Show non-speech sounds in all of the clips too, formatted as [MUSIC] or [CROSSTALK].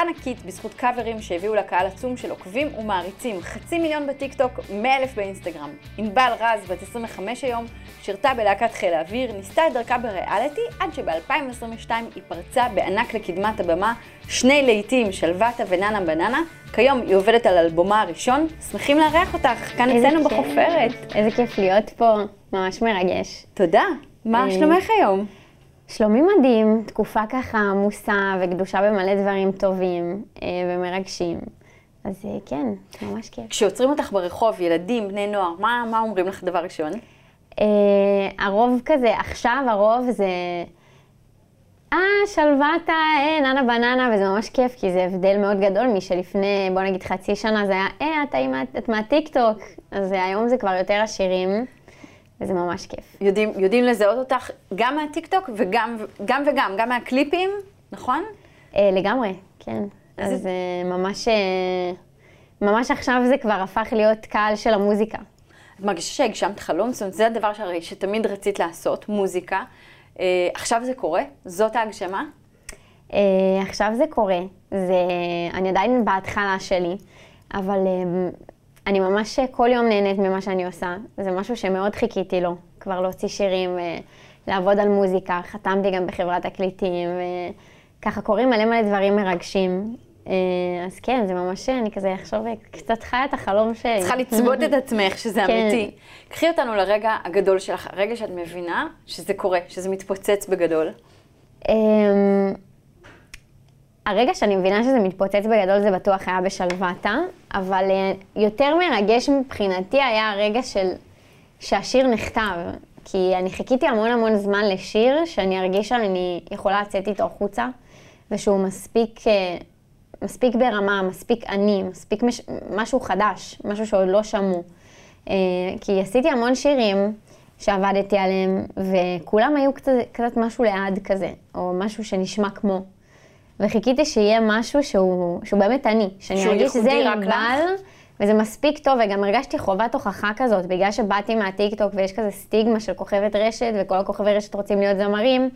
ענקית בזכות קאברים שהביאו לקהל עצום של עוקבים ומעריצים, חצי מיליון בטיקטוק, מאה אלף באינסטגרם. ענבל רז, בת 25 היום, שירתה בלהקת חיל האוויר, ניסתה את דרכה בריאליטי, עד שב-2022 היא פרצה בענק לקדמת הבמה שני להיטים, שלוותה וננה בננה. כיום היא עובדת על אלבומה הראשון. שמחים לארח אותך כאן אצלנו בחופרת. איזה כיף להיות פה, ממש מרגש. תודה. מה אה, שלומך היום? שלומי מדהים, תקופה ככה עמוסה וגדושה במלא דברים טובים אה, ומרגשים. אז אה, כן, ממש כיף. כשעוצרים אותך ברחוב, ילדים, בני נוער, מה, מה אומרים לך דבר ראשון? אה, הרוב כזה, עכשיו הרוב זה, אה, שלוותה, אה, ננה בננה, וזה ממש כיף, כי זה הבדל מאוד גדול משלפני, בוא נגיד חצי שנה, זה היה, אה, את, את מהטיקטוק. אז היום זה כבר יותר עשירים, וזה ממש כיף. יודעים, יודעים לזהות אותך גם מהטיקטוק וגם גם וגם, גם מהקליפים, נכון? אה, לגמרי, כן. איזה- אז אה, ממש, אה, ממש עכשיו זה כבר הפך להיות קהל של המוזיקה. את מרגישה שהגשמת חלום? זאת אומרת, זה הדבר שהרי שתמיד רצית לעשות, מוזיקה. אה, עכשיו זה קורה? זאת ההגשמה? אה, עכשיו זה קורה, זה, אני עדיין בהתחלה שלי, אבל אה, אני ממש כל יום נהנית ממה שאני עושה. זה משהו שמאוד חיכיתי לו, כבר להוציא שירים, אה, לעבוד על מוזיקה, חתמתי גם בחברת תקליטים, וככה קורים מלא מלא דברים מרגשים. אה, אז כן, זה ממש, אני כזה עכשיו קצת חיה את החלום שלי. צריכה לצבות את עצמך, שזה כן. אמיתי. קחי אותנו לרגע הגדול שלך, הרגע שאת מבינה שזה קורה, שזה מתפוצץ בגדול. הרגע שאני מבינה שזה מתפוצץ בגדול זה בטוח היה בשלוותה, אבל אה, יותר מרגש מבחינתי היה הרגע של שהשיר נכתב. כי אני חיכיתי המון המון זמן לשיר שאני ארגיש שאני יכולה לצאת איתו החוצה, ושהוא מספיק, אה, מספיק ברמה, מספיק עני, מספיק מש, משהו חדש, משהו שעוד לא שמעו. אה, כי עשיתי המון שירים שעבדתי עליהם, וכולם היו קצת, קצת משהו ליד כזה, או משהו שנשמע כמו. וחיכיתי שיהיה משהו שהוא, שהוא באמת אני, שאני ארגיש שזה ענבל, וזה מספיק טוב, וגם הרגשתי חובת הוכחה כזאת, בגלל שבאתי מהטיקטוק ויש כזה סטיגמה של כוכבת רשת, וכל הכוכבי רשת רוצים להיות זמרים,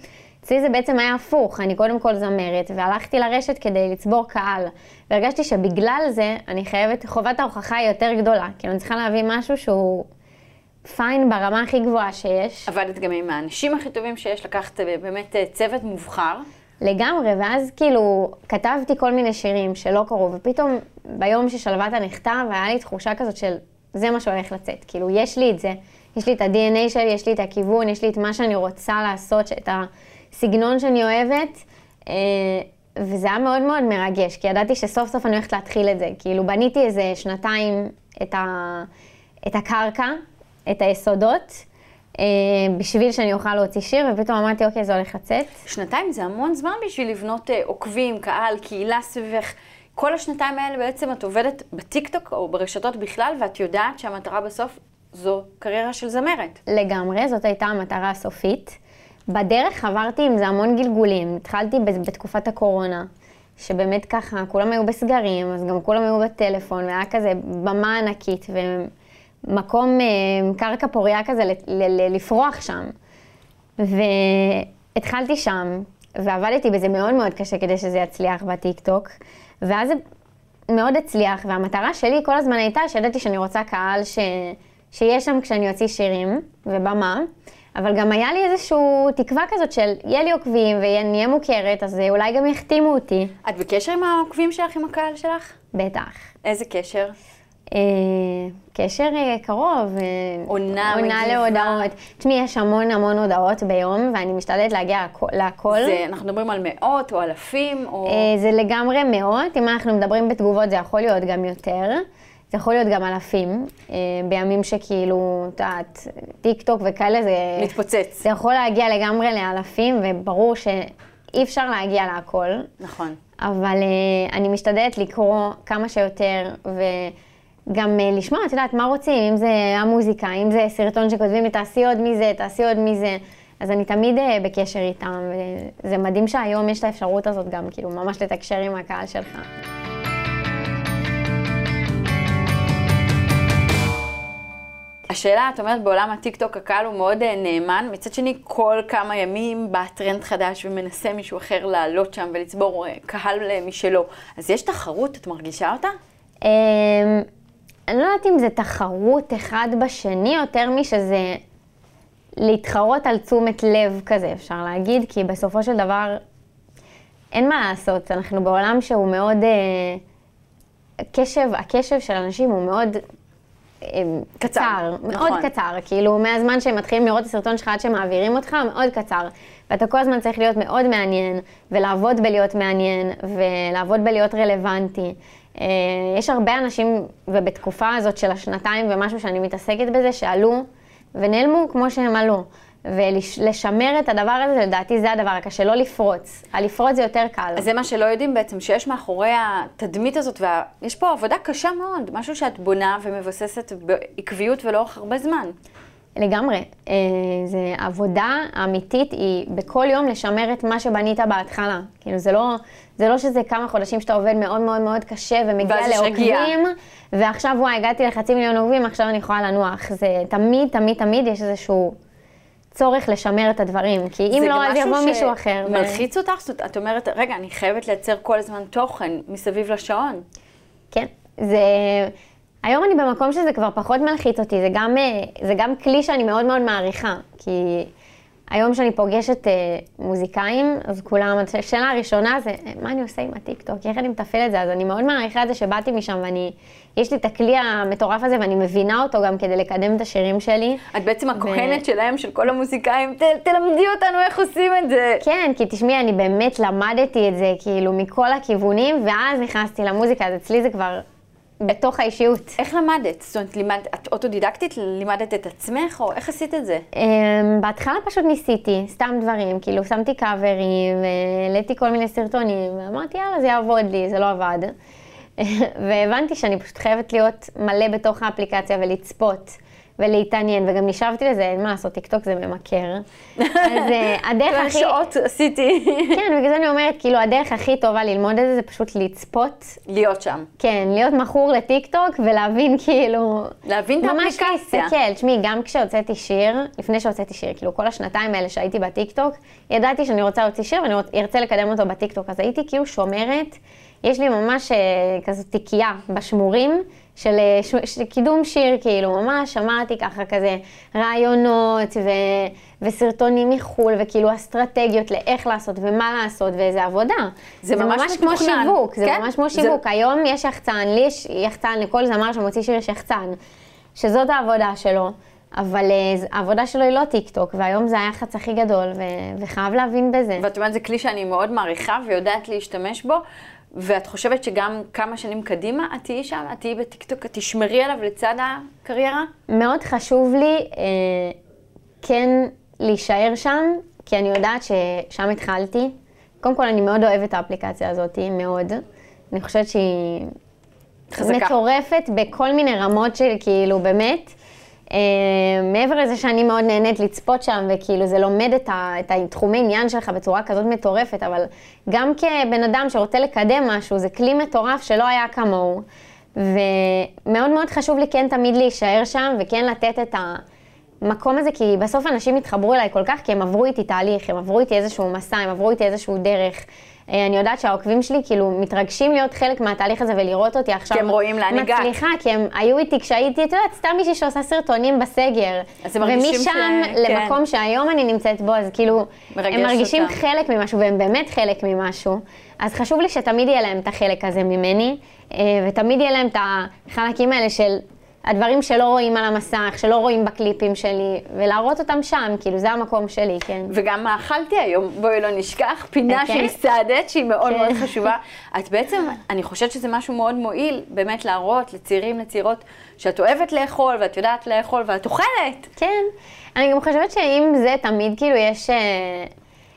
אצלי זה בעצם היה הפוך, אני קודם כל זמרת, והלכתי לרשת כדי לצבור קהל, והרגשתי שבגלל זה אני חייבת, חובת ההוכחה היא יותר גדולה, כי אני צריכה להביא משהו שהוא פיין ברמה הכי גבוהה שיש. עבדת גם עם האנשים הכי טובים שיש, לקחת אה, באמת אה, צוות מובחר. לגמרי, ואז כאילו כתבתי כל מיני שירים שלא קרו, ופתאום ביום ששלוותה נכתב, היה לי תחושה כזאת של זה מה שהולך לצאת. כאילו, יש לי את זה, יש לי את ה-DNA שלי, יש לי את הכיוון, יש לי את מה שאני רוצה לעשות, את הסגנון שאני אוהבת, אה, וזה היה מאוד מאוד מרגש, כי ידעתי שסוף סוף אני הולכת להתחיל את זה. כאילו, בניתי איזה שנתיים את, ה, את הקרקע, את היסודות. אה, בשביל שאני אוכל להוציא שיר, ופתאום אמרתי, אוקיי, זה הולך לצאת. שנתיים זה המון זמן בשביל לבנות אה, עוקבים, קהל, קהילה סביבך. כל השנתיים האלה בעצם את עובדת בטיקטוק או ברשתות בכלל, ואת יודעת שהמטרה בסוף זו קריירה של זמרת. לגמרי, זאת הייתה המטרה הסופית. בדרך עברתי עם זה המון גלגולים. התחלתי בתקופת הקורונה, שבאמת ככה, כולם היו בסגרים, אז גם כולם היו בטלפון, והיה כזה במה ענקית, ומקום, אה, קרקע פוריה כזה לפרוח שם. והתחלתי שם, ועבדתי בזה מאוד מאוד קשה כדי שזה יצליח בטיקטוק, ואז זה מאוד הצליח, והמטרה שלי כל הזמן הייתה שידעתי שאני רוצה קהל ש... שיהיה שם כשאני אוציא שירים ובמה, אבל גם היה לי איזושהי תקווה כזאת של יהיה לי עוקבים ואני אהיה מוכרת, אז אולי גם יחתימו אותי. את בקשר עם העוקבים שלך, עם הקהל שלך? בטח. איזה קשר? אה, קשר אה, קרוב. אה, עונה, עונה מגיבה. להודעות. תשמעי, יש המון המון הודעות ביום, ואני משתדלת להגיע לכ- להכל. זה, אנחנו מדברים על מאות או אלפים, או... זה לגמרי מאות, אם אנחנו מדברים בתגובות זה יכול להיות גם יותר, זה יכול להיות גם אלפים, בימים שכאילו, את יודעת, טיק טוק וכאלה זה... מתפוצץ. זה יכול להגיע לגמרי לאלפים, וברור שאי אפשר להגיע להכל, נכון. אבל אני משתדלת לקרוא כמה שיותר, וגם אה, לשמוע, את יודעת, מה רוצים, אם זה המוזיקה, אם זה סרטון שכותבים לי, תעשי עוד מזה, תעשי עוד מזה. אז אני תמיד אה, בקשר איתם, וזה מדהים שהיום יש את האפשרות הזאת גם, כאילו, ממש לתקשר עם הקהל שלך. השאלה, את אומרת, בעולם הטיקטוק הקהל הוא מאוד אה, נאמן, מצד שני, כל כמה ימים בא טרנד חדש ומנסה מישהו אחר לעלות שם ולצבור קהל משלו. אז יש תחרות, את מרגישה אותה? אני לא יודעת אם זה תחרות אחד בשני, יותר משזה להתחרות על תשומת לב כזה, אפשר להגיד, כי בסופו של דבר אין מה לעשות, אנחנו בעולם שהוא מאוד... הקשב, הקשב של אנשים הוא מאוד קצר, קצר נכון. מאוד קצר, כאילו מהזמן שהם מתחילים לראות את הסרטון שלך עד שמעבירים אותך, מאוד קצר. ואתה כל הזמן צריך להיות מאוד מעניין, ולעבוד בלהיות מעניין, ולעבוד בלהיות רלוונטי. אה, יש הרבה אנשים, ובתקופה הזאת של השנתיים ומשהו שאני מתעסקת בזה, שעלו ונעלמו כמו שהם עלו. ולשמר את הדבר הזה, לדעתי זה הדבר הקשה, לא לפרוץ. הלפרוץ זה יותר קל. זה מה שלא יודעים בעצם, שיש מאחורי התדמית הזאת, ויש פה עבודה קשה מאוד, משהו שאת בונה ומבססת בעקביות ולאורך הרבה זמן. לגמרי. אה, זה עבודה אמיתית, היא בכל יום לשמר את מה שבנית בהתחלה. כאילו, זה לא, זה לא שזה כמה חודשים שאתה עובד מאוד מאוד מאוד קשה ומגיע לעוקבים, ועכשיו, וואי, הגעתי לחצי מיליון עוקבים, עכשיו אני יכולה לנוח. זה תמיד, תמיד, תמיד יש איזשהו... צורך לשמר את הדברים, כי אם לא, אז יבוא מישהו אחר. זה מלחיץ אותך? זאת את אומרת, רגע, אני חייבת לייצר כל הזמן תוכן מסביב לשעון. כן, זה... היום אני במקום שזה כבר פחות מלחיץ אותי, זה גם, אה, זה גם כלי שאני מאוד מאוד מעריכה, כי היום שאני פוגשת אה, מוזיקאים, אז כולם, השאלה הראשונה זה, מה אני עושה עם הטיקטוק, איך אני מתפעל את זה? אז אני מאוד מעריכה את זה שבאתי משם ואני, יש לי את הכלי המטורף הזה ואני מבינה אותו גם כדי לקדם את השירים שלי. את בעצם הכהנת ו... שלהם, של כל המוזיקאים, ת, תלמדי אותנו איך עושים את זה. כן, כי תשמעי, אני באמת למדתי את זה, כאילו, מכל הכיוונים, ואז נכנסתי למוזיקה, אז אצלי זה כבר בתוך האישיות. איך למדת? זאת אומרת, לימד, את אוטודידקטית? לימדת את עצמך, או איך עשית את זה? Um, בהתחלה פשוט ניסיתי, סתם דברים, כאילו שמתי קאברים, העליתי כל מיני סרטונים, ואמרתי, יאללה, זה יעבוד לי, זה לא עבד. [LAUGHS] והבנתי שאני פשוט חייבת להיות מלא בתוך האפליקציה ולצפות. ולהתעניין, וגם נשאבתי לזה, אין מה לעשות, טיקטוק זה ממכר. אז אה, [LAUGHS] הדרך הכי... שעות עשיתי. [LAUGHS] כן, בגלל זה אני אומרת, כאילו, הדרך הכי טובה ללמוד את זה, זה פשוט לצפות. להיות שם. כן, להיות מכור לטיקטוק ולהבין, כאילו... להבין את האפליקציה. ממש להסתכל. תשמעי, גם כשהוצאתי שיר, לפני שהוצאתי שיר, כאילו, כל השנתיים האלה שהייתי בטיקטוק, ידעתי שאני רוצה להוציא שיר ואני ארצה לקדם אותו בטיקטוק, אז הייתי כאילו שומרת. יש לי ממש אה, כזאת תיקייה בשמורים. של, אה, ש, של קידום שיר, כאילו, ממש שמעתי ככה כזה רעיונות ו, וסרטונים מחו"ל, וכאילו אסטרטגיות לאיך לעשות ומה לעשות ואיזה עבודה. זה, זה ממש, ממש כמו שיווק, זה כן? ממש כמו שיווק. זה... היום יש יחצן, לי יש יחצן, לכל זמר שמוציא שיר יש יחצן, שזאת העבודה שלו. אבל uh, העבודה שלו היא לא טיקטוק, והיום זה היח"צ הכי גדול, ו- וחייב להבין בזה. ואת אומרת, זה כלי שאני מאוד מעריכה ויודעת להשתמש בו, ואת חושבת שגם כמה שנים קדימה את תהיי שם, את תהיי בטיקטוק, את תשמרי עליו לצד הקריירה? מאוד חשוב לי אה, כן להישאר שם, כי אני יודעת ששם התחלתי. קודם כל, אני מאוד אוהבת את האפליקציה הזאת, מאוד. אני חושבת שהיא חזקה. מטורפת בכל מיני רמות של כאילו, באמת. Uh, מעבר לזה שאני מאוד נהנית לצפות שם, וכאילו זה לומד את, ה, את התחומי עניין שלך בצורה כזאת מטורפת, אבל גם כבן אדם שרוצה לקדם משהו, זה כלי מטורף שלא היה כמוהו. ומאוד מאוד חשוב לי כן תמיד להישאר שם, וכן לתת את המקום הזה, כי בסוף אנשים התחברו אליי כל כך, כי הם עברו איתי תהליך, הם עברו איתי איזשהו מסע, הם עברו איתי איזשהו דרך. אה, אני יודעת שהעוקבים שלי כאילו מתרגשים להיות חלק מהתהליך הזה ולראות אותי עכשיו. כי הם רואים לאן הגעת. מצליחה, כי הם היו איתי כשהייתי, את יודעת, סתם מישהי שעושה סרטונים בסגר. אז הם מרגישים ש... ומשם למקום כן. שהיום אני נמצאת בו, אז כאילו, הם מרגישים אותם. חלק ממשהו, והם באמת חלק ממשהו. אז חשוב לי שתמיד יהיה להם את החלק הזה ממני, אה, ותמיד יהיה להם את החלקים האלה של הדברים שלא רואים על המסך, שלא רואים בקליפים שלי, ולהראות אותם שם, כאילו זה המקום שלי, כן. וגם מה אכלתי היום, בואי לא נשכח, פינה okay. של סעדת שהיא מאוד okay. מאוד כן. חשובה. את בעצם, אני חושבת שזה משהו מאוד מועיל, באמת להראות לצעירים, לצעירות, שאת אוהבת לאכול, ואת יודעת לאכול, ואת אוכלת. כן, אני גם חושבת שעם זה תמיד כאילו יש... אה,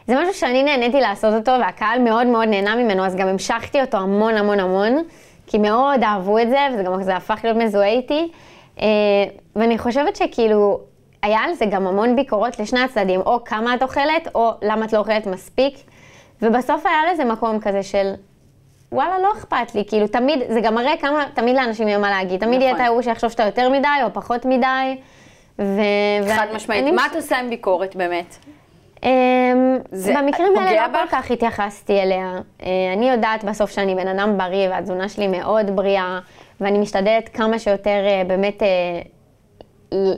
זה משהו שאני נהניתי לעשות אותו, והקהל מאוד מאוד נהנה ממנו, אז גם המשכתי אותו המון המון המון, כי מאוד אהבו את זה, וזה גם זה הפך להיות מזוהה איתי. אה, ואני חושבת שכאילו, היה על זה גם המון ביקורות לשני הצדדים, או כמה את אוכלת, או למה את לא אוכלת מספיק. ובסוף היה לזה מקום כזה של, וואלה, לא אכפת לי, כאילו, תמיד, זה גם מראה כמה, תמיד לאנשים יהיה מה להגיד. תמיד יהיה את נכון. ההוא שיחשוב שאתה יותר מדי, או פחות מדי. ו... חד ו- משמעית. מה מש- את עושה עם ביקורת באמת? אמ, זה במקרים האלה לא? כל כך התייחסתי אליה. אה, אני יודעת בסוף שאני בן אדם בריא והתזונה שלי מאוד בריאה, ואני משתדלת כמה שיותר אה, באמת אה,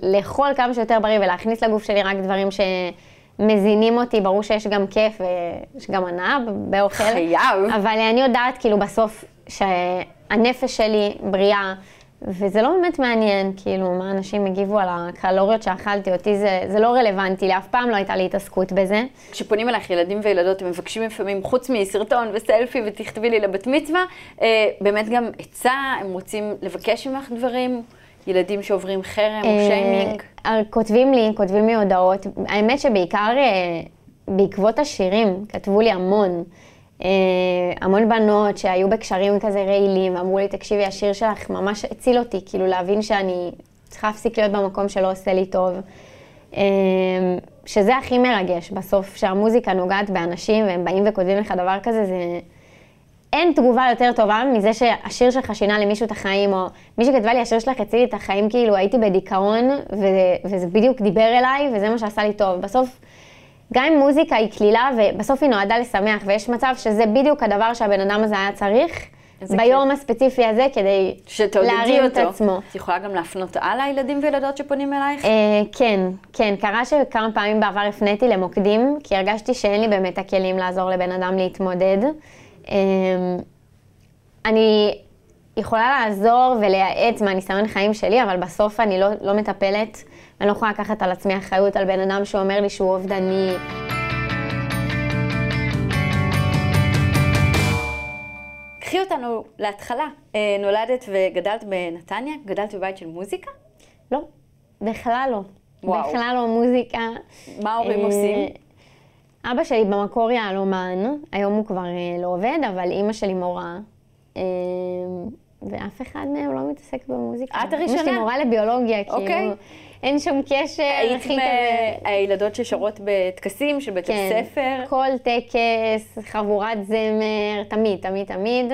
לאכול כמה שיותר בריא ולהכניס לגוף שלי רק דברים שמזינים אותי. ברור שיש גם כיף ויש גם הנאה באוכל. חייב. אבל אני יודעת כאילו בסוף שהנפש שלי בריאה. וזה לא באמת מעניין, כאילו, מה אנשים הגיבו על הקלוריות שאכלתי, אותי זה, זה לא רלוונטי לי, אף פעם לא הייתה לי התעסקות בזה. כשפונים אלייך ילדים וילדות, הם מבקשים לפעמים, חוץ מסרטון וסלפי ותכתבי לי לבת מצווה, אה, באמת גם עצה, הם רוצים לבקש ממך דברים, ילדים שעוברים חרם או אה, שיימינג. אה, כותבים לי, כותבים לי הודעות. האמת שבעיקר אה, בעקבות השירים, כתבו לי המון. אה, המון בנות שהיו בקשרים כזה רעילים, ואמרו לי, תקשיבי, השיר שלך ממש הציל אותי, כאילו להבין שאני צריכה להפסיק להיות במקום שלא עושה לי טוב. אה, שזה הכי מרגש, בסוף, שהמוזיקה נוגעת באנשים, והם באים וכותבים לך דבר כזה, זה... אין תגובה יותר טובה מזה שהשיר שלך שינה למישהו את החיים, או מי שכתבה לי, השיר שלך הציל לי את החיים, כאילו הייתי בדיכאון, ו- וזה בדיוק דיבר אליי, וזה מה שעשה לי טוב. בסוף, גם אם מוזיקה היא קלילה, ובסוף היא נועדה לשמח, ויש מצב שזה בדיוק הדבר שהבן אדם הזה היה צריך, ביום הספציפי הזה, כדי להרים את אותו. עצמו. את יכולה גם להפנות הלאה ילדים וילדות שפונים אלייך? אה, כן, כן. קרה שכמה פעמים בעבר הפניתי למוקדים, כי הרגשתי שאין לי באמת הכלים לעזור לבן אדם להתמודד. אה, אני יכולה לעזור ולייעץ מהניסיון חיים שלי, אבל בסוף אני לא, לא מטפלת. אני לא יכולה לקחת על עצמי אחריות על בן אדם שאומר לי שהוא אובדני. קחי אותנו להתחלה. אה, נולדת וגדלת בנתניה? גדלת בבית של מוזיקה? לא, בכלל לא. וואו. בכלל לא מוזיקה. מה ההורים אה, עושים? אבא שלי במקור יהלומן, היום הוא כבר אה, לא עובד, אבל אימא שלי מורה. אה, ואף אחד מהם לא מתעסק במוזיקה. את הראשונה? אמא שלי מורה לביולוגיה, אוקיי. כאילו, אין שום קשר, היית הכי כזה... מהילדות ששרות בטקסים של בית כן, הספר? כל טקס, חבורת זמר, תמיד, תמיד, תמיד.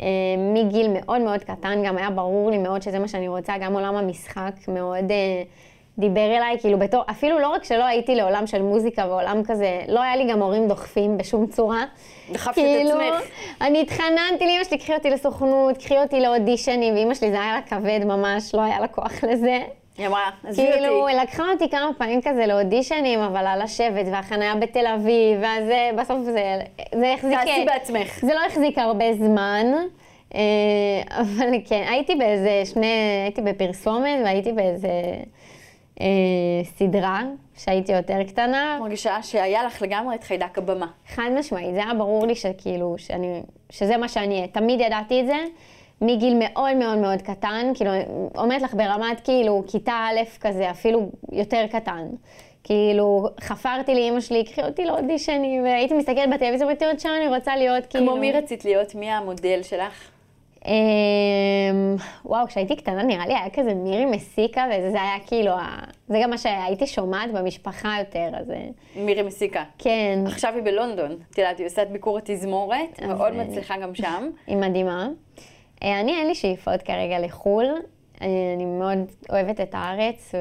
אה, מגיל מאוד מאוד קטן, גם היה ברור לי מאוד שזה מה שאני רוצה, גם עולם המשחק מאוד אה, דיבר אליי, כאילו בתור, אפילו לא רק שלא הייתי לעולם של מוזיקה ועולם כזה, לא היה לי גם הורים דוחפים בשום צורה. דחפת את כאילו, עצמך. אני התחננתי לאמא שלי, קחי אותי לסוכנות, קחי אותי לאודישנים, ואמא שלי זה היה לה כבד ממש, לא היה לה כוח לזה. היא אמרה, עזבי כאילו, אותי. לקחה אותי כמה פעמים כזה לאודישנים, אבל על השבט, והחניה בתל אביב, ואז בסוף זה, זה החזיק... תעשי בעצמך. זה לא החזיק הרבה זמן, אה, אבל כן, הייתי באיזה שני, הייתי בפרסומת, והייתי באיזה אה, סדרה, שהייתי יותר קטנה. מרגישה שהיה לך לגמרי את חיידק הבמה. חד משמעית, זה היה ברור לי שכאילו, שאני, שזה מה שאני אהיה. תמיד ידעתי את זה, מגיל מאוד מאוד מאוד קטן, כאילו, אומרת לך ברמת כאילו כיתה א' כזה, אפילו יותר קטן. כאילו, חפרתי לאימא שלי, קחי אותי לאודישנים, והייתי מסתכלת בטלוויזיה ואומרת, תראי, שם אני רוצה להיות כאילו... כמו מי רצית להיות? מי המודל שלך? אמ, וואו, כשהייתי קטנה נראה לי היה כזה מירי מסיקה, וזה זה היה כאילו, זה גם מה שהייתי שומעת במשפחה יותר, אז אה, מירי מסיקה. כן, עכשיו היא בלונדון. את יודעת, היא עושה את ביקור התזמורת, מאוד אה, מצליחה גם שם. [LAUGHS] היא מדהימה. אה, אני, אין לי שאיפות כרגע לחו"ל. אה, אני מאוד אוהבת את הארץ,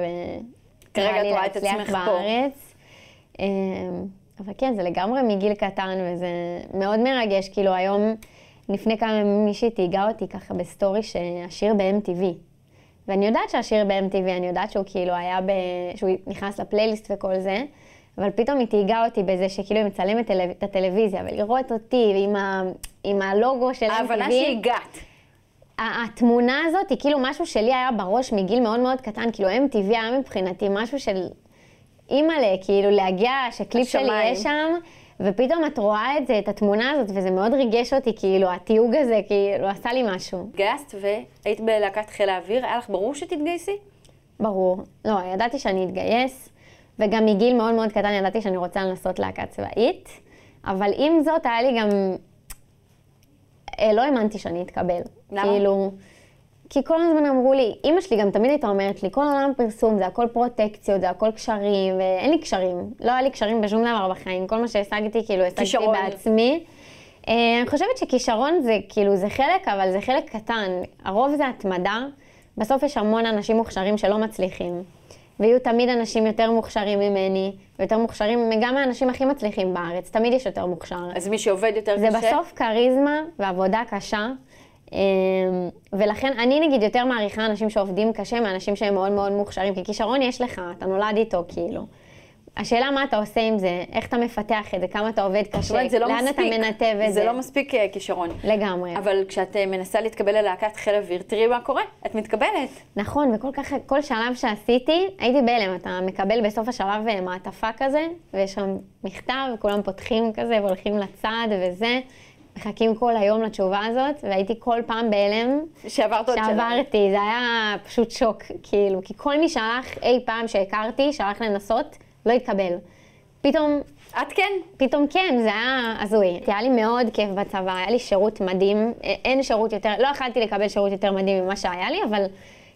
כרגע וקרה את לי רואה את להצליח. בארץ. אה, אבל כן, זה לגמרי מגיל קטן, וזה מאוד מרגש. כאילו, היום, לפני כמה ימים מישהי תהיגה אותי ככה בסטורי שהשיר ב-MTV. ואני יודעת שהשיר ב-MTV, אני יודעת שהוא כאילו היה ב... שהוא נכנס לפלייליסט וכל זה, אבל פתאום היא תהיגה אותי בזה שכאילו היא מצלמת את הטלוויזיה, ולראות אותי עם, ה... עם הלוגו של MTV. ההבנה שהגעת. התמונה הזאת היא כאילו משהו שלי היה בראש מגיל מאוד מאוד קטן, כאילו MTV היה מבחינתי משהו של אימא'לה, כאילו להגיע, שקליפ שלי השמיים. יהיה שם, ופתאום את רואה את זה, את התמונה הזאת, וזה מאוד ריגש אותי, כאילו, התיוג הזה, כאילו, עשה לי משהו. התגייסת והיית בלהקת חיל האוויר, היה לך ברור שתתגייסי? ברור. לא, ידעתי שאני אתגייס, וגם מגיל מאוד מאוד קטן ידעתי שאני רוצה לנסות להקה צבאית, אבל עם זאת היה לי גם... אה, לא האמנתי שאני אתקבל. למה? כאילו... כי כל הזמן אמרו לי, אימא שלי גם תמיד הייתה אומרת לי, כל עולם פרסום זה הכל פרוטקציות, זה הכל קשרים, ואין לי קשרים. לא היה לי קשרים בשום דבר בחיים. כל מה שהשגתי, כאילו, השגתי כישרון. בעצמי. אה, אני חושבת שכישרון זה, כאילו, זה חלק, אבל זה חלק קטן. הרוב זה התמדה. בסוף יש המון אנשים מוכשרים שלא מצליחים. ויהיו תמיד אנשים יותר מוכשרים ממני, ויותר מוכשרים, גם מהאנשים הכי מצליחים בארץ. תמיד יש יותר מוכשר. אז מי שעובד יותר זה קשה? בסוף כריזמה ועבודה קשה. ולכן אני נגיד יותר מעריכה אנשים שעובדים קשה מאנשים שהם מאוד מאוד מוכשרים, כי כישרון יש לך, אתה נולד איתו כאילו. השאלה מה אתה עושה עם זה, איך אתה מפתח את זה, כמה אתה עובד קשה, אומרת, זה לא לאן מספיק. אתה מנתב את זה. זה לא מספיק אה, כישרון. לגמרי. אבל כשאת אה, מנסה להתקבל ללהקת חיל אוויר, תראי מה קורה, את מתקבלת. נכון, וכל כך, כל שלב שעשיתי, הייתי בהלם. אתה מקבל בסוף השלב אה, מעטפה כזה, ויש שם מכתב, וכולם פותחים כזה, והולכים לצד וזה. מחכים כל היום לתשובה הזאת, והייתי כל פעם בהלם. שעברת עוד שלב. שעברתי, זה היה פשוט שוק, כאילו, כי כל מי שהלך אי פעם שהכרתי, שהלך לנסות, לא התקבל. פתאום, את כן? פתאום כן, זה היה הזוי. היה לי מאוד כיף בצבא, היה לי שירות מדהים, אין שירות יותר, לא יכלתי לקבל שירות יותר מדהים ממה שהיה לי, אבל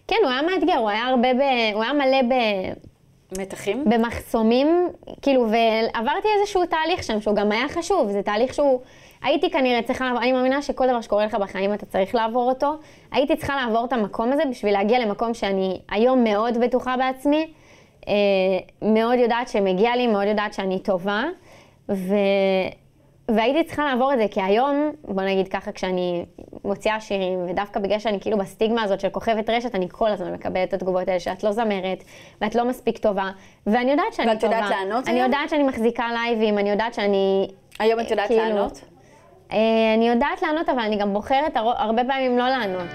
כן, הוא היה מאתגר, הוא היה הרבה ב... הוא היה מלא ב... מתחים? במחסומים, כאילו, ועברתי איזשהו תהליך שם, שהוא גם היה חשוב, זה תהליך שהוא, הייתי כנראה צריכה לעבור, אני מאמינה שכל דבר שקורה לך בחיים אתה צריך לעבור אותו, הייתי צריכה לעבור את המקום הזה בשביל להגיע למקום שאני היום מאוד בטוחה בעצמי, אה, מאוד יודעת שמגיע לי, מאוד יודעת שאני טובה, ו... והייתי צריכה לעבור את זה, כי היום, בוא נגיד ככה, כשאני מוציאה שירים, ודווקא בגלל שאני כאילו בסטיגמה הזאת של כוכבת רשת, אני כל הזמן מקבלת את התגובות האלה שאת לא זמרת, ואת לא מספיק טובה, ואני יודעת שאני ואת טובה. יודעת לענות אני? יודעת שאני מחזיקה לייבים, אני יודעת שאני... היום את יודעת כאילו, לענות? אה, אני יודעת לענות, אבל אני גם בוחרת הר- הרבה פעמים לא לענות.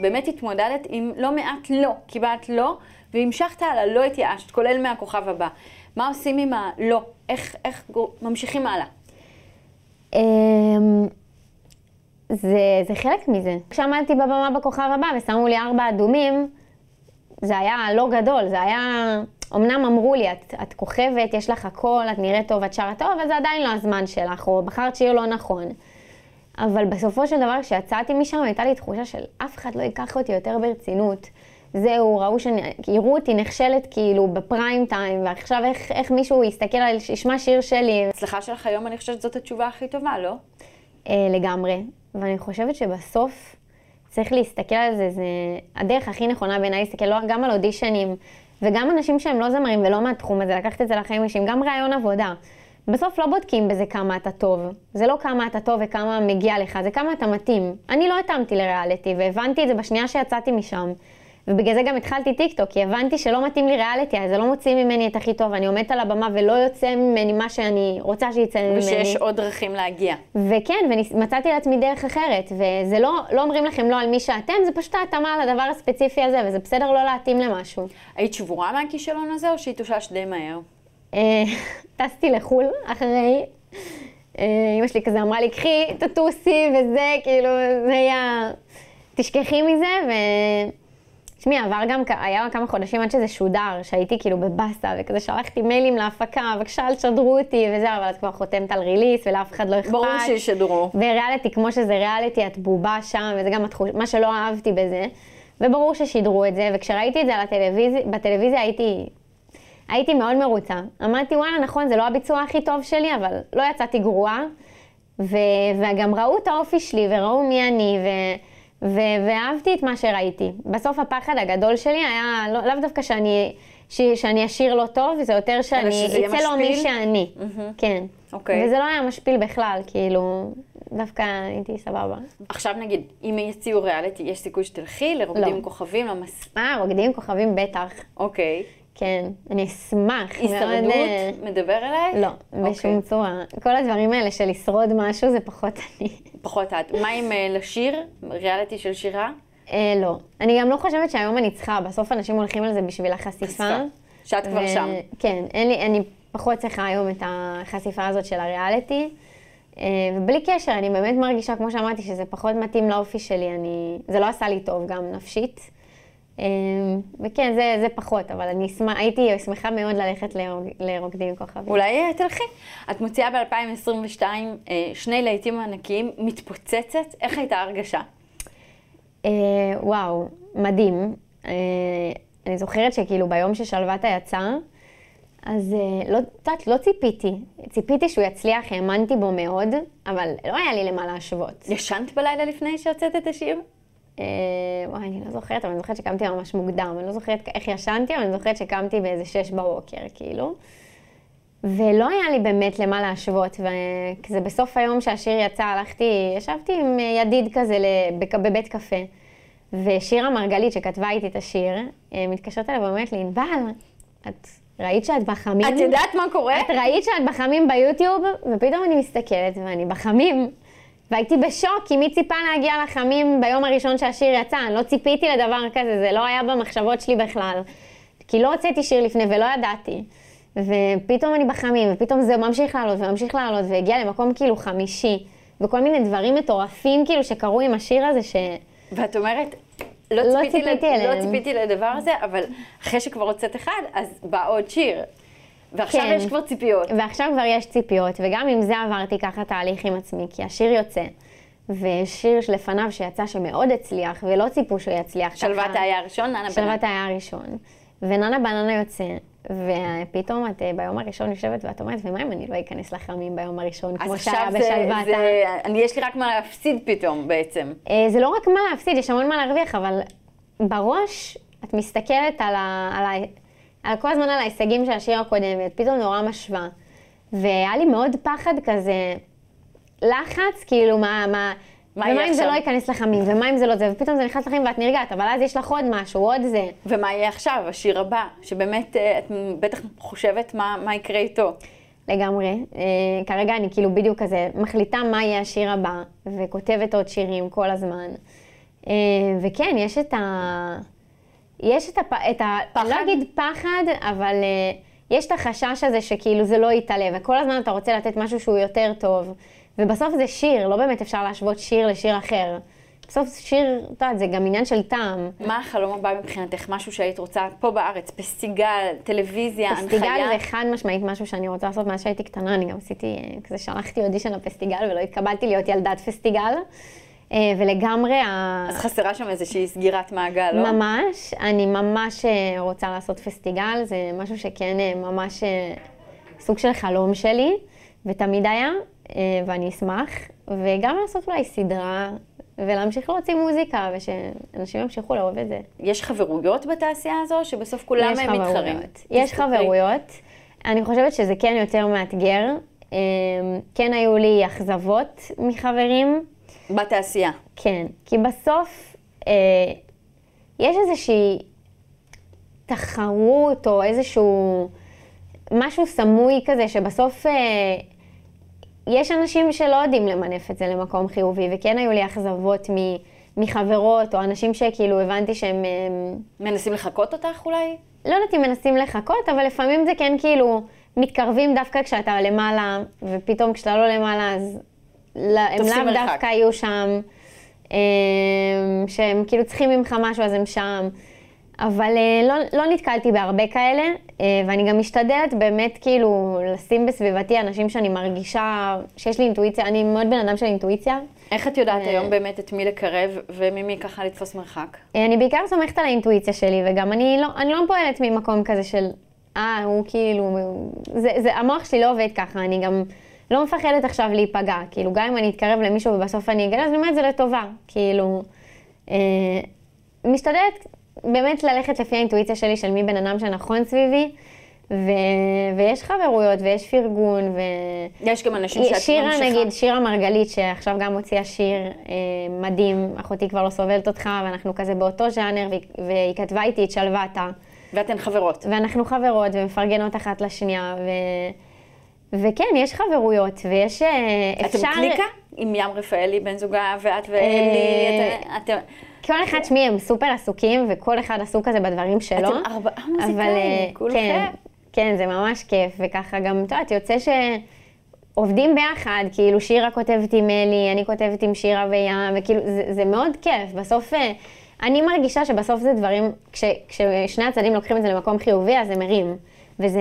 באמת התמודדת עם לא מעט לא, קיבלת לא, והמשכת הלאה, לא התייאשת, כולל מהכוכב הבא. מה עושים עם הלא? איך, איך ממשיכים הלאה? אמ, זה, זה חלק מזה. כשעמדתי בבמה בכוכב הבא ושמו לי ארבע אדומים, זה היה לא גדול, זה היה... אמנם אמרו לי, את, את כוכבת, יש לך הכל, את נראית טוב, את שרה טוב, אבל זה עדיין לא הזמן שלך, או בחרת שיר לא נכון. אבל בסופו של דבר, כשיצאתי משם, הייתה לי תחושה של אף אחד לא ייקח אותי יותר ברצינות. זהו, ראו שאני, יראו אותי נכשלת כאילו בפריים טיים, ועכשיו איך, איך מישהו יסתכל על, ישמע שיר שלי. ההצלחה שלך היום, אני חושבת שזאת התשובה הכי טובה, לא? אה, לגמרי. ואני חושבת שבסוף צריך להסתכל על זה, זה הדרך הכי נכונה בעיניי להסתכל לא, גם על אודישנים, וגם אנשים שהם לא זמרים ולא מהתחום הזה, לקחת את זה לחיים אישיים, גם ראיון עבודה. בסוף לא בודקים בזה כמה אתה טוב. זה לא כמה אתה טוב וכמה מגיע לך, זה כמה אתה מתאים. אני לא התאמתי לריאליטי, והבנתי את זה בשנייה שיצאתי משם. ובגלל זה גם התחלתי טיקטוק, כי הבנתי שלא מתאים לי ריאליטי, אז זה לא מוציא ממני את הכי טוב, אני עומדת על הבמה ולא יוצא ממני מה שאני רוצה שיצא ממני. ושיש עוד דרכים להגיע. וכן, ומצאתי לעצמי דרך אחרת, וזה לא, לא אומרים לכם לא על מי שאתם, זה פשוט ההתאמה לדבר הספציפי הזה, וזה בסדר לא להתאים למשהו. היית שבורה מהכישלון הזה, או שהתאוששת די מהר? אה, [LAUGHS] טסתי לחו"ל אחרי, אה, אמא שלי כזה אמרה לי, קחי, תטוסי וזה, כאילו, זה היה, תשכחי מזה, ו... תשמעי, עבר גם, היה כמה חודשים עד שזה שודר, שהייתי כאילו בבאסה, וכזה שלחתי מיילים להפקה, בבקשה אל תשדרו אותי וזה, אבל את כבר חותמת על ריליס, ולאף אחד לא אכפת. ברור שישדרו. וריאליטי, כמו שזה ריאליטי, את בובה שם, וזה גם התחוש... מה שלא אהבתי בזה. וברור ששידרו את זה, וכשראיתי את זה על הטלוויזיה, בטלוויזיה הייתי, הייתי מאוד מרוצה. אמרתי, וואלה, נכון, זה לא הביצוע הכי טוב שלי, אבל לא יצאתי גרועה. ו... וגם ראו את האופי שלי, וראו מי אני, ו... ו... ואהבתי את מה שראיתי. בסוף הפחד הגדול שלי היה לא, לאו דווקא שאני, ש... שאני אשיר לא טוב, זה יותר שאני אצא לו מי? שאני. כן. אוקיי. וזה לא היה משפיל בכלל, כאילו, דווקא הייתי סבבה. עכשיו נגיד, אם יציעו ריאליטי, יש סיכוי שתלכי לרוקדים לא. כוכבים, למס... אה, רוקדים כוכבים בטח. אוקיי. כן, אני אשמח מאוד... אה, הישרדות, מדבר אליי? לא, בשום צורה. כל הדברים האלה של לשרוד משהו זה פחות אני. פחות את. מה עם אה, לשיר? ריאליטי של שירה? אה, לא. אני גם לא חושבת שהיום אני צריכה, בסוף אנשים הולכים על זה בשביל החשיפה. חשיפה. שאת כבר שם. כן, אין לי, אני פחות צריכה היום את החשיפה הזאת של הריאליטי. אה, ובלי קשר, אני באמת מרגישה, כמו שאמרתי, שזה פחות מתאים לאופי שלי. אני... זה לא עשה לי טוב, גם נפשית. אה, וכן, זה, זה פחות, אבל אני שמח, הייתי שמחה מאוד ללכת לרוג- לרוקדים עם כוכבים. אולי אה, תלכי. את מוציאה ב-2022 אה, שני להיטים ענקיים, מתפוצצת, איך הייתה ההרגשה? אה, וואו, מדהים. אני זוכרת שכאילו ביום ששלוותה יצא, אז לא, את יודעת, לא ציפיתי. ציפיתי שהוא יצליח, האמנתי בו מאוד, אבל לא היה לי למה להשוות. ישנת בלילה לפני שהוצאת את השיר? אה, וואי, אני לא זוכרת, אבל אני זוכרת שקמתי ממש מוקדם. אני לא זוכרת איך ישנתי, אבל אני זוכרת שקמתי באיזה שש בבוקר, כאילו. ולא היה לי באמת למה להשוות, וכזה בסוף היום שהשיר יצא, הלכתי, ישבתי עם ידיד כזה לב- בבית קפה, ושירה מרגלית, שכתבה איתי את השיר, אה, מתקשרת אליי ואומרת לי, ענבל, את ראית שאת בחמים? את יודעת מה קורה? את ראית שאת בחמים ביוטיוב? ופתאום אני מסתכלת ואני בחמים. והייתי בשוק, כי מי ציפה להגיע לחמים ביום הראשון שהשיר יצא? אני לא ציפיתי לדבר כזה, זה לא היה במחשבות שלי בכלל. כי לא הוצאתי שיר לפני ולא ידעתי. ופתאום אני בחמים, ופתאום זה ממשיך לעלות וממשיך לעלות, והגיע למקום כאילו חמישי. וכל מיני דברים מטורפים כאילו שקרו עם השיר הזה, ש... ואת אומרת, לא לא ציפיתי, ציפיתי לד- לא. ציפיתי לדבר הזה, אבל אחרי שכבר הוצאת אחד, אז בא עוד שיר. ועכשיו כן. יש כבר ציפיות. ועכשיו כבר יש ציפיות, וגם עם זה עברתי ככה תהליך עם עצמי, כי השיר יוצא. ושיר שלפניו שיצא שמאוד הצליח, ולא ציפו שהוא יצליח ככה. שלוות היה הראשון, ננה בננה. שלוות היה הראשון. וננה בננה יוצא, ופתאום את אה, ביום הראשון יושבת ואת אומרת, ומה אם אני לא אכנס לחמים ביום הראשון, אז כמו שהיה בשלוותה? זה, אני, יש לי רק מה להפסיד פתאום בעצם. אה, זה לא רק מה להפסיד, יש המון מה להרוויח, אבל בראש את מסתכלת על, ה, על, על כל הזמן על ההישגים של השיר הקודם, ואת פתאום נורא משווה. והיה לי מאוד פחד כזה, לחץ, כאילו, מה, מה, מה ומה אם זה עכשיו? לא ייכנס לחמים, ומה אם זה לא זה, ופתאום זה נכנס לחיים ואת נרגעת, אבל אז יש לך עוד משהו, עוד זה. ומה יהיה עכשיו, השיר הבא, שבאמת אה, את בטח חושבת מה, מה יקרה איתו. לגמרי. אה, כרגע אני כאילו בדיוק כזה מחליטה מה יהיה השיר הבא, וכותבת עוד שירים כל הזמן. אה, וכן, יש את ה... יש את, הפ... את ה... פחד? לא אגיד פחד, אבל אה, יש את החשש הזה שכאילו זה לא יתעלה, וכל הזמן אתה רוצה לתת משהו שהוא יותר טוב. ובסוף זה שיר, לא באמת אפשר להשוות שיר לשיר אחר. בסוף שיר, את יודעת, זה גם עניין של טעם. מה החלום הבא מבחינתך? משהו שהיית רוצה פה בארץ, פסטיגל, טלוויזיה, פסטיגל הנחיה? זה חד משמעית משהו שאני רוצה לעשות מאז שהייתי קטנה, אני גם עשיתי, אה, כזה שלחתי אודישן לפסטיגל ולא התקבלתי להיות ילדת פסטיגל. אה, ולגמרי, אז חסרה שם איזושהי סגירת מעגל, לא? ממש, אני ממש אה, רוצה לעשות פסטיגל, זה משהו שכן אה, ממש סוג של חלום שלי, ותמיד היה, ואני אשמח, וגם לעשות אולי סדרה, ולהמשיך להוציא מוזיקה, ושאנשים ימשיכו לאהוב את זה. יש חברויות בתעשייה הזו, שבסוף כולם יש הם מתחרים? חברויות. יש. חברויות. אני חושבת שזה כן יותר מאתגר. כן היו לי אכזבות מחברים, בתעשייה. כן. כי בסוף אה, יש איזושהי תחרות או איזשהו משהו סמוי כזה, שבסוף אה, יש אנשים שלא יודעים למנף את זה למקום חיובי, וכן היו לי אכזבות מ... מחברות, או אנשים שכאילו הבנתי שהם... אה, מנסים לחקות אותך אולי? לא יודעת אם מנסים לחכות, אבל לפעמים זה כן כאילו מתקרבים דווקא כשאתה למעלה, ופתאום כשאתה לא למעלה, אז הם תופסים לאו. דווקא יהיו שם, אה, שהם כאילו צריכים ממך משהו, אז הם שם. אבל אה, לא, לא נתקלתי בהרבה כאלה, אה, ואני גם משתדלת באמת כאילו לשים בסביבתי אנשים שאני מרגישה שיש לי אינטואיציה, אני מאוד בן אדם של אינטואיציה. איך את יודעת אה. היום באמת את מי לקרב וממי ככה לתפוס מרחק? אני בעיקר סומכת על האינטואיציה שלי, וגם אני לא, אני לא פועלת ממקום כזה של, אה, הוא כאילו, זה, זה, המוח שלי לא עובד ככה, אני גם לא מפחדת עכשיו להיפגע, כאילו, גם אם אני אתקרב למישהו ובסוף אני אגלה, אז אני אומרת, זה לטובה, כאילו, אה, משתדלת באמת ללכת לפי האינטואיציה שלי של מי בן אדם שנכון סביבי, ו, ויש חברויות, ויש פרגון, ו... יש גם אנשים שאת שירה ממשיכה. נגיד, שירה מרגלית, שעכשיו גם הוציאה שיר אה, מדהים, אחותי כבר לא סובלת אותך, ואנחנו כזה באותו ז'אנר, והיא, והיא כתבה איתי את שלוותה, ואתן חברות. ואנחנו חברות ומפרגנות אחת לשנייה, ו... וכן, יש חברויות, ויש אה, אפשר... אתם קליקה? עם ים רפאלי, בן זוגה, ואת ואלי, אה, אתם-. כל אחד, שמי, הם סופר עסוקים, וכל אחד עסוק כזה בדברים שלו. אתם ארבעה אבל, אה, מוזיקאים, כולכם. כן, כן, זה ממש כיף, וככה גם, את יודעת, יוצא שעובדים ביחד, כאילו שירה כותבת עם אלי, אני כותבת עם שירה וים, וכאילו, זה, זה מאוד כיף. בסוף אני מרגישה שבסוף זה דברים, כש, כששני הצדדים לוקחים את זה למקום חיובי, אז זה מרים. וזה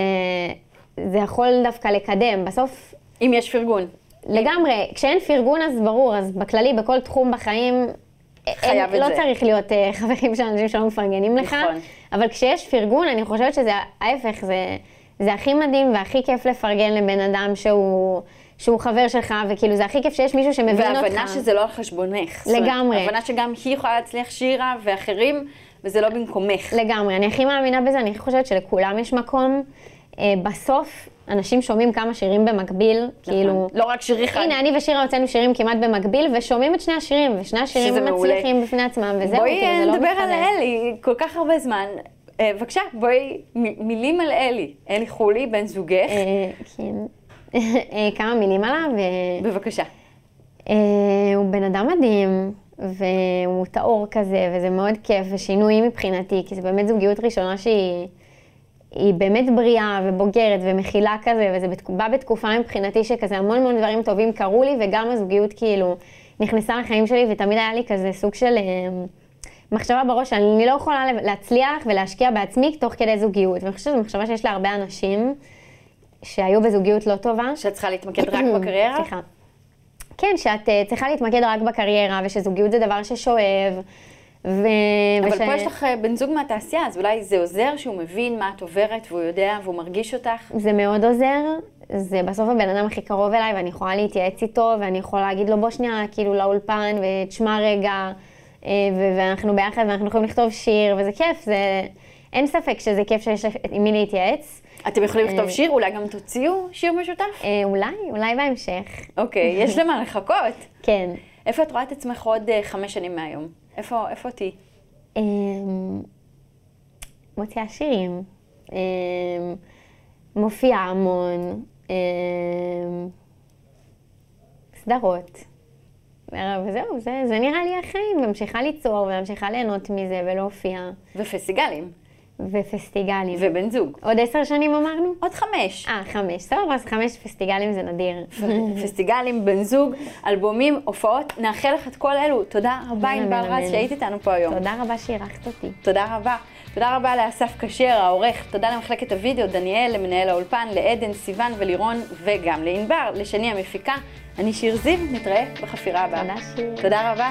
זה יכול דווקא לקדם. בסוף, אם יש פרגון. לגמרי, כשאין פרגון אז ברור, אז בכללי, בכל תחום בחיים, חייב אין, את לא זה. צריך להיות uh, [LAUGHS] חברים של אנשים שלא מפרגנים לך. נכון. אבל כשיש פרגון, אני חושבת שזה ההפך, זה, זה הכי מדהים והכי כיף לפרגן לבן אדם שהוא, שהוא חבר שלך, וכאילו זה הכי כיף שיש מישהו שמבין אותך. והבנה שזה לא על חשבונך. לגמרי. הבנה שגם היא יכולה להצליח שירה ואחרים, וזה לא במקומך. לגמרי, אני הכי מאמינה בזה, אני הכי חושבת שלכולם יש מקום. אה, בסוף, אנשים שומעים כמה שירים במקביל, כאילו... נכון. לא רק שיר אחד. הנה, אני ושירה הוצאנו שירים כמעט במקביל, ושומעים את שני השירים, ושני השירים שזה מעולה. מצליחים בפני עצמם, וזהו, בואי כאילו, זה לא נדבר. על אלי, כל כך הרבה זמן. אה, בבקשה, בואי, מ- מילים על אלי. אלי חולי, בן זוגך. אה, כן. [LAUGHS] אה, כמה מילים עליו. אה, בבקשה. אה, הוא בן אדם מדהים, והוא טהור כזה, וזה מאוד כיף ושינוי מבחינתי, כי זו באמת זוגיות ראשונה שהיא היא באמת בריאה ובוגרת ומכילה כזה, וזה בא בתקופה מבחינתי שכזה המון המון דברים טובים קרו לי, וגם הזוגיות כאילו נכנסה לחיים שלי, ותמיד היה לי כזה סוג של אה, מחשבה בראש, אני לא יכולה להצליח ולהשקיע בעצמי תוך כדי זוגיות, ואני חושבת שזו מחשבה שיש להרבה אנשים שהיו בזוגיות לא טובה. שאת צריכה להתמקד רק [COUGHS] בקריירה? סליחה. כן, שאת אה, צריכה להתמקד רק בקריירה, ושזוגיות זה דבר ששואב. ו... אבל וש... פה יש לך אה, בן זוג מהתעשייה, אז אולי זה עוזר שהוא מבין מה את עוברת, והוא יודע, והוא מרגיש אותך. זה מאוד עוזר. זה בסוף הבן אדם הכי קרוב אליי, ואני יכולה להתייעץ איתו, ואני יכולה להגיד לו, בוא שנייה, כאילו, לאולפן, ותשמע רגע, אה, ואנחנו ביחד, ואנחנו יכולים לכתוב שיר, וזה כיף, זה... אין ספק שזה כיף שיש עם מי להתייעץ. אתם יכולים לכתוב אה. שיר, אולי גם תוציאו שיר משותף? אולי, אולי בהמשך. אוקיי, יש למה לחכות. [LAUGHS] כן. איפה את רואה את עצמך עוד חמש שנים מהיום? איפה איפה תהיי? אמ, מוציאה שירים, אמ, מופיעה המון, אמ, סדרות. וזהו, זה, זה נראה לי החיים, ממשיכה ליצור וממשיכה ליהנות מזה ולהופיע, ופסטיגלים, ופסטיגלים. ובן זוג. עוד עשר שנים אמרנו? עוד חמש. אה, חמש. סבבה, אז חמש פסטיגלים זה נדיר. [LAUGHS] פסטיגלים, בן זוג, אלבומים, הופעות, נאחל לך את כל אלו. תודה רבה, ענבל. רז, שהיית איתנו פה היום. תודה רבה שאירחת אותי. תודה רבה. תודה רבה לאסף כשר, העורך. תודה למחלקת הוידאו, דניאל, למנהל האולפן, לעדן, סיון ולירון, וגם לענבר, לשני המפיקה. אני שיר זיו, נתראה בחפירה הבאה. תודה, שיר. תודה רבה.